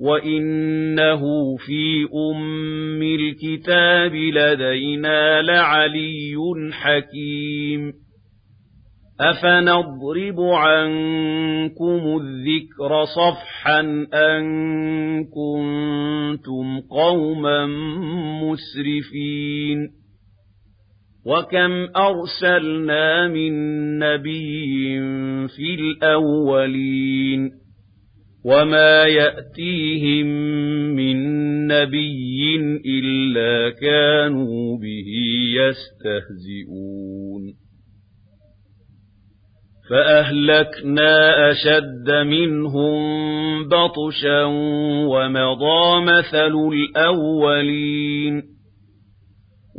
وَإِنَّهُ فِي أُمِّ الْكِتَابِ لَدَيْنَا لَعَلِيٌّ حَكِيمٌ أَفَنَضْرِبُ عَنكُمُ الذِّكْرَ صَفْحًا أَن كُنتُمْ قَوْمًا مُسْرِفِينَ وَكَمْ أَرْسَلْنَا مِن نَّبِيٍّ فِي الْأَوَّلِينَ وَمَا يَأْتِيهِم مِّن نَّبِيٍّ إِلَّا كَانُوا بِهِ يَسْتَهْزِئُونَ فَأَهْلَكْنَا أَشَدَّ مِنْهُم بَطْشًا وَمَضَىٰ مَثَلُ الْأَوَّلِينَ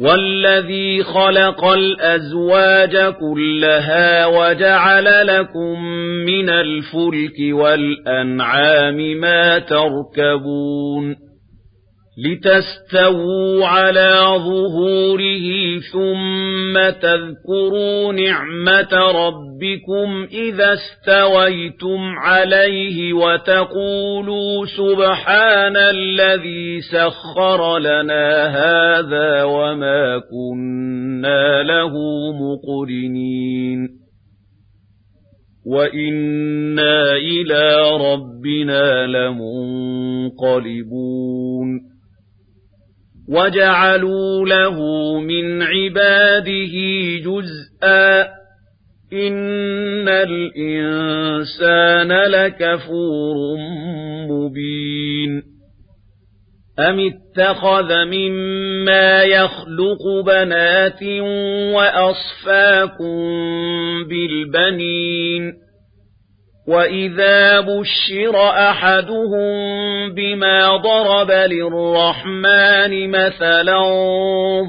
وَالَّذِي خَلَقَ الْأَزْوَاجَ كُلَّهَا وَجَعَلَ لَكُم مِّنَ الْفُلْكِ وَالْأَنْعَامِ مَا تَرْكَبُونَ لِتَسْتَوُوا عَلَى ظُهُورِهِ ثُمَّ تَذْكُرُوا نِعْمَةَ رَبِّكُمْ إِذَا اسْتَوَيْتُمْ عَلَيْهِ وَتَقُولُوا سُبْحَانَ الَّذِي سَخَّرَ لَنَا هَٰذَا وَمَا كُنَّا لَهُ مُقْرِنِينَ وَإِنَّا إِلَىٰ رَبِّنَا لَمُنقَلِبُونَ وَجَعَلُوا لَهُ مِنْ عِبَادِهِ جُزْءًا إِنَّ الْإِنسَانَ لَكَفُورٌ مُبِينٌ أَمِ اتَّخَذَ مِمَّا يَخْلُقُ بَنَاتٍ وَأَصْفَاكُم بِالْبَنِينَ وَإِذَا بُشِّرَ أَحَدُهُم بِمَا ضَرَبَ لِلرَّحْمَٰنِ مَثَلًا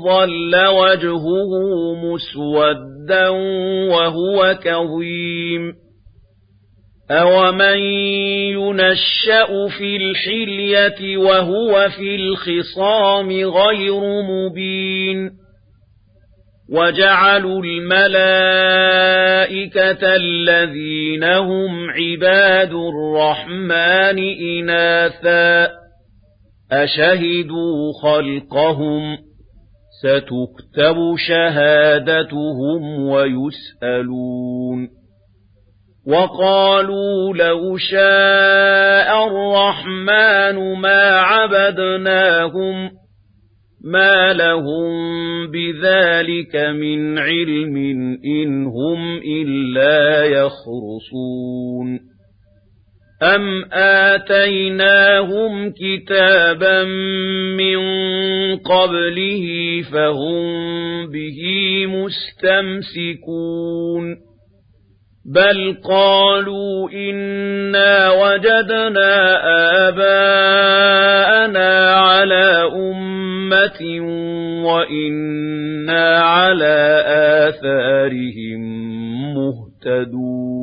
ظَلَّ وَجْهُهُ مُسْوَدًّا وَهُوَ كَظِيمٌ أَوَمَن يُنَشَّأُ فِي الْحِلْيَةِ وَهُوَ فِي الْخِصَامِ غَيْرُ مُبِينٍ وَجَعَلُوا الْمَلَائِكَةَ الَّذِينَ هُمْ عِبَادُ الرَّحْمَٰنِ إِنَاثًا أَشَهِدُوا خَلْقَهُمْ سَتُكْتَبُ شَهَادَتُهُمْ وَيُسْأَلُونَ وَقَالُوا لَوْ شَاءَ الرَّحْمَٰنُ مَا عَبَدْنَاهُمْ مَا لَهُم بِذَلِكَ مِنْ عِلْمٍ إِنْ هُمْ إِلَّا يَخْرُصُونَ أَمْ آتَيْنَاهُمْ كِتَابًا مِنْ قَبْلِهِ فَهُمْ بِهِ مُسْتَمْسِكُونَ بَلْ قَالُوا إِنَّا وَجَدْنَا آبَاءَنَا عَلَى أُمَّةٍ وَإِنَّا عَلَى آثَارِهِم مُهْتَدُونَ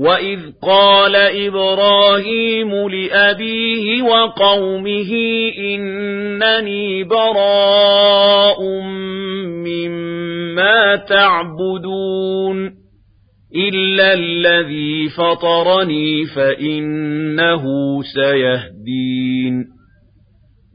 وَإِذْ قَالَ إِبْرَاهِيمُ لِأَبِيهِ وَقَوْمِهِ إِنَّنِي بَرَاءٌ مِّمَّا تَعْبُدُونَ إِلَّا الَّذِي فَطَرَنِي فَإِنَّهُ سَيَهْدِينِ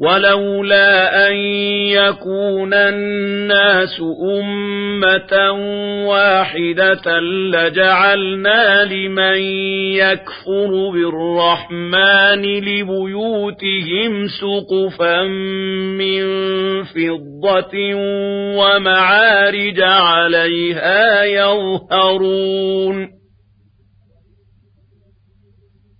ولولا أن يكون الناس أمة واحدة لجعلنا لمن يكفر بالرحمن لبيوتهم سقفا من فضة ومعارج عليها يظهرون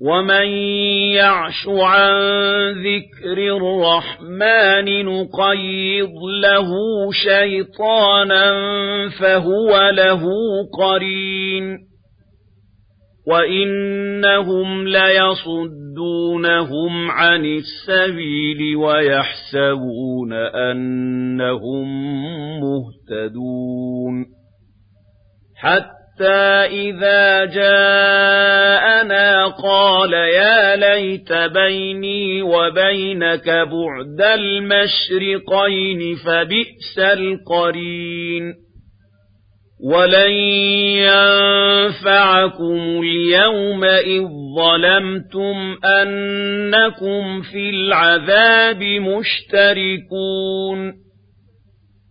وَمَن يَعْشُ عَن ذِكْرِ الرَّحْمَٰنِ نُقَيِّضْ لَهُ شَيْطَانًا فَهُوَ لَهُ قَرِينٌ وَإِنَّهُمْ لَيَصُدُّونَهُمْ عَنِ السَّبِيلِ وَيَحْسَبُونَ أَنَّهُم مُّهْتَدُونَ حَتَّىٰ حَتَّى إِذَا جَاءَنَا قَالَ يَا لَيْتَ بَيْنِي وَبَيْنَكَ بُعْدَ الْمَشْرِقَيْنِ فَبِئْسَ الْقَرِينُ وَلَن يَنفَعَكُمُ الْيَوْمَ إِذ ظَّلَمْتُمْ أَنَّكُمْ فِي الْعَذَابِ مُشْتَرِكُونَ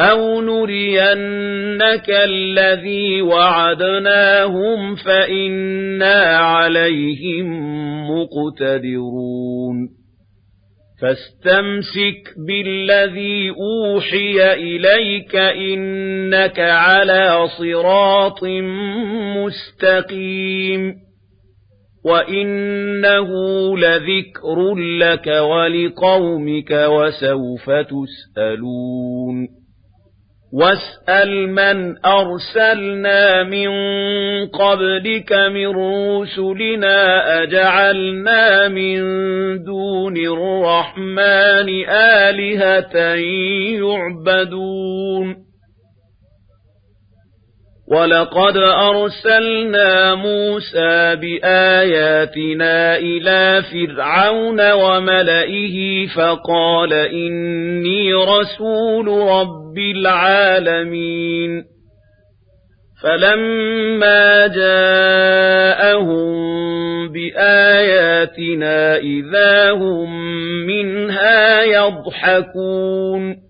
أَوْ نُرِيَنَّكَ الَّذِي وَعَدْنَاهُمْ فَإِنَّا عَلَيْهِمْ مُقْتَدِرُونَ فَاسْتَمْسِكْ بِالَّذِي أُوحِيَ إِلَيْكَ إِنَّكَ عَلَى صِرَاطٍ مُسْتَقِيمٍ وَإِنَّهُ لَذِكْرٌ لَكَ وَلِقَوْمِكَ وَسَوْفَ تُسْأَلُونَ وَاسْأَلْ مَنْ أَرْسَلْنَا مِنْ قَبْلِكَ مِنْ رُسُلِنَا أَجَعَلْنَا مِنْ دُونِ الرَّحْمَنِ آلِهَةً يُعْبَدُونَ وَلَقَدْ أَرْسَلْنَا مُوسَى بِآيَاتِنَا إِلَى فِرْعَوْنَ وَمَلَئِهِ فَقَالَ إِنِّي رَسُولُ رَبِّ الْعَالَمِينَ فَلَمَّا جَاءَهُم بِآيَاتِنَا إِذَا هُم مِّنْهَا يَضْحَكُونَ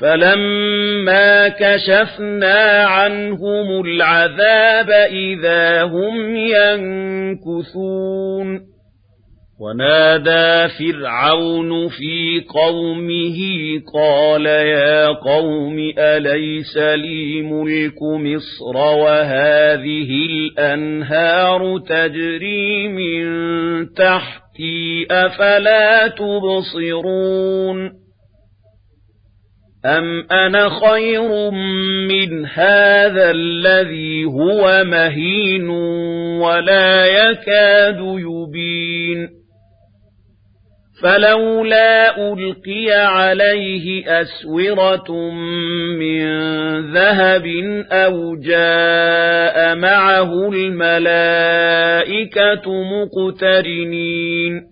فَلَمَّا كَشَفْنَا عَنْهُمُ الْعَذَابَ إِذَا هُمْ يَنكُثُونَ وَنَادَى فِرْعَوْنُ فِي قَوْمِهِ قَالَ يَا قَوْمِ أَلَيْسَ لِي مُلْكُ مِصْرَ وَهَٰذِهِ الْأَنْهَارُ تَجْرِي مِن تَحْتِي أَفَلَا تُبْصِرُونَ أَمْ أَنَا خَيْرٌ مِنْ هَذَا الَّذِي هُوَ مَهِينٌ وَلَا يَكَادُ يُبِينُ فَلَوْلَا أُلْقِيَ عَلَيْهِ أَسْوِرَةٌ مِنْ ذَهَبٍ أَوْ جَاءَ مَعَهُ الْمَلَائِكَةُ مُقْتَرِنِينَ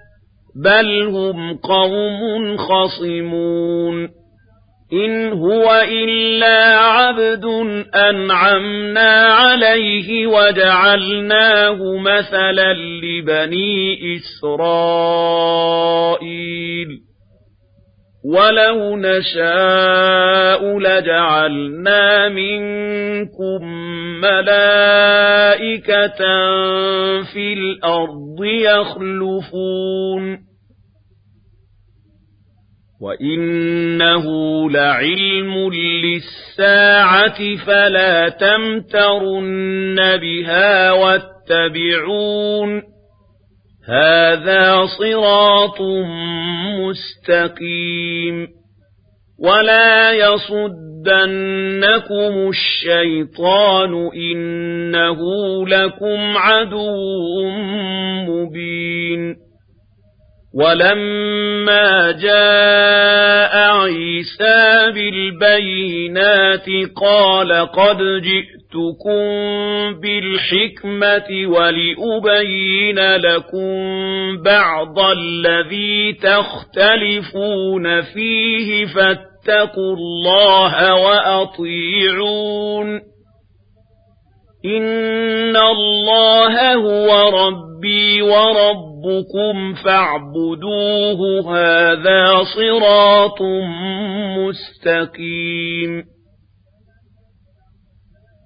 بَلْ هُمْ قَوْمٌ خَصِمُونَ إِنْ هُوَ إِلَّا عَبْدٌ أَنْعَمْنَا عَلَيْهِ وَجَعَلْنَاهُ مَثَلًا لِبَنِي إِسْرَائِيلَ وَلَوْ نَشَاءُ لَجَعَلْنَا مِنكُم مَّلَائِكَةً فِي الْأَرْضِ يَخْلُفُونَ وَإِنَّهُ لَعِلْمٌ لِّلسَّاعَةِ فَلَا تَمْتَرُنَّ بِهَا وَاتَّبِعُونِ هَذَا صِرَاطٌ مُسْتَقِيمٌ وَلَا يَصُدَّنَّكُمُ الشَّيْطَانُ إِنَّهُ لَكُمْ عَدُوٌّ مُبِينٌ وَلَمَّا جَاءَ عِيسَى بِالْبَيِّنَاتِ قَالَ قَدْ جِئْتُكُم بِالْحِكْمَةِ وَلِأُبَيِّنَ لَكُم بَعْضَ الَّذِي تَخْتَلِفُونَ فِيهِ فَاتَّقُوا اللَّهَ وَأَطِيعُونِ إِنَّ اللَّهَ هُوَ رَبِّي وَرَبُّكُمْ فَاعْبُدُوهُ هَذَا صِرَاطٌ مُسْتَقِيمٌ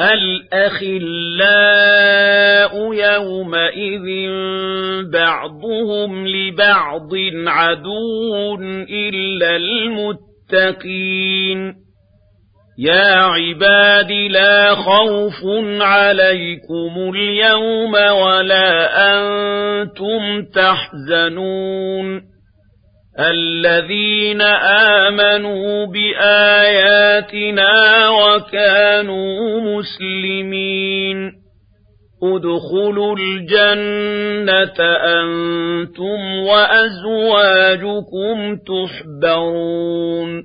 الأخلاء يومئذ بعضهم لبعض عدو إلا المتقين. يا عباد لا خوف عليكم اليوم ولا أنتم تحزنون. الذين آمنوا بآياتنا وكانوا مسلمين. ادخلوا الجنة أنتم وأزواجكم تحبرون.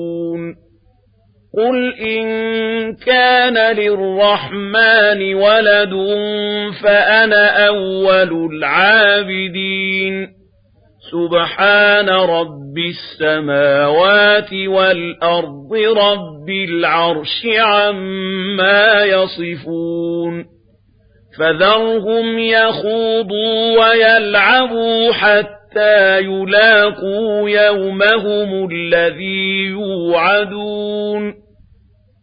قل إن كان للرحمن ولد فأنا أول العابدين سبحان رب السماوات والأرض رب العرش عما يصفون فذرهم يخوضوا ويلعبوا حتى يلاقوا يومهم الذي يوعدون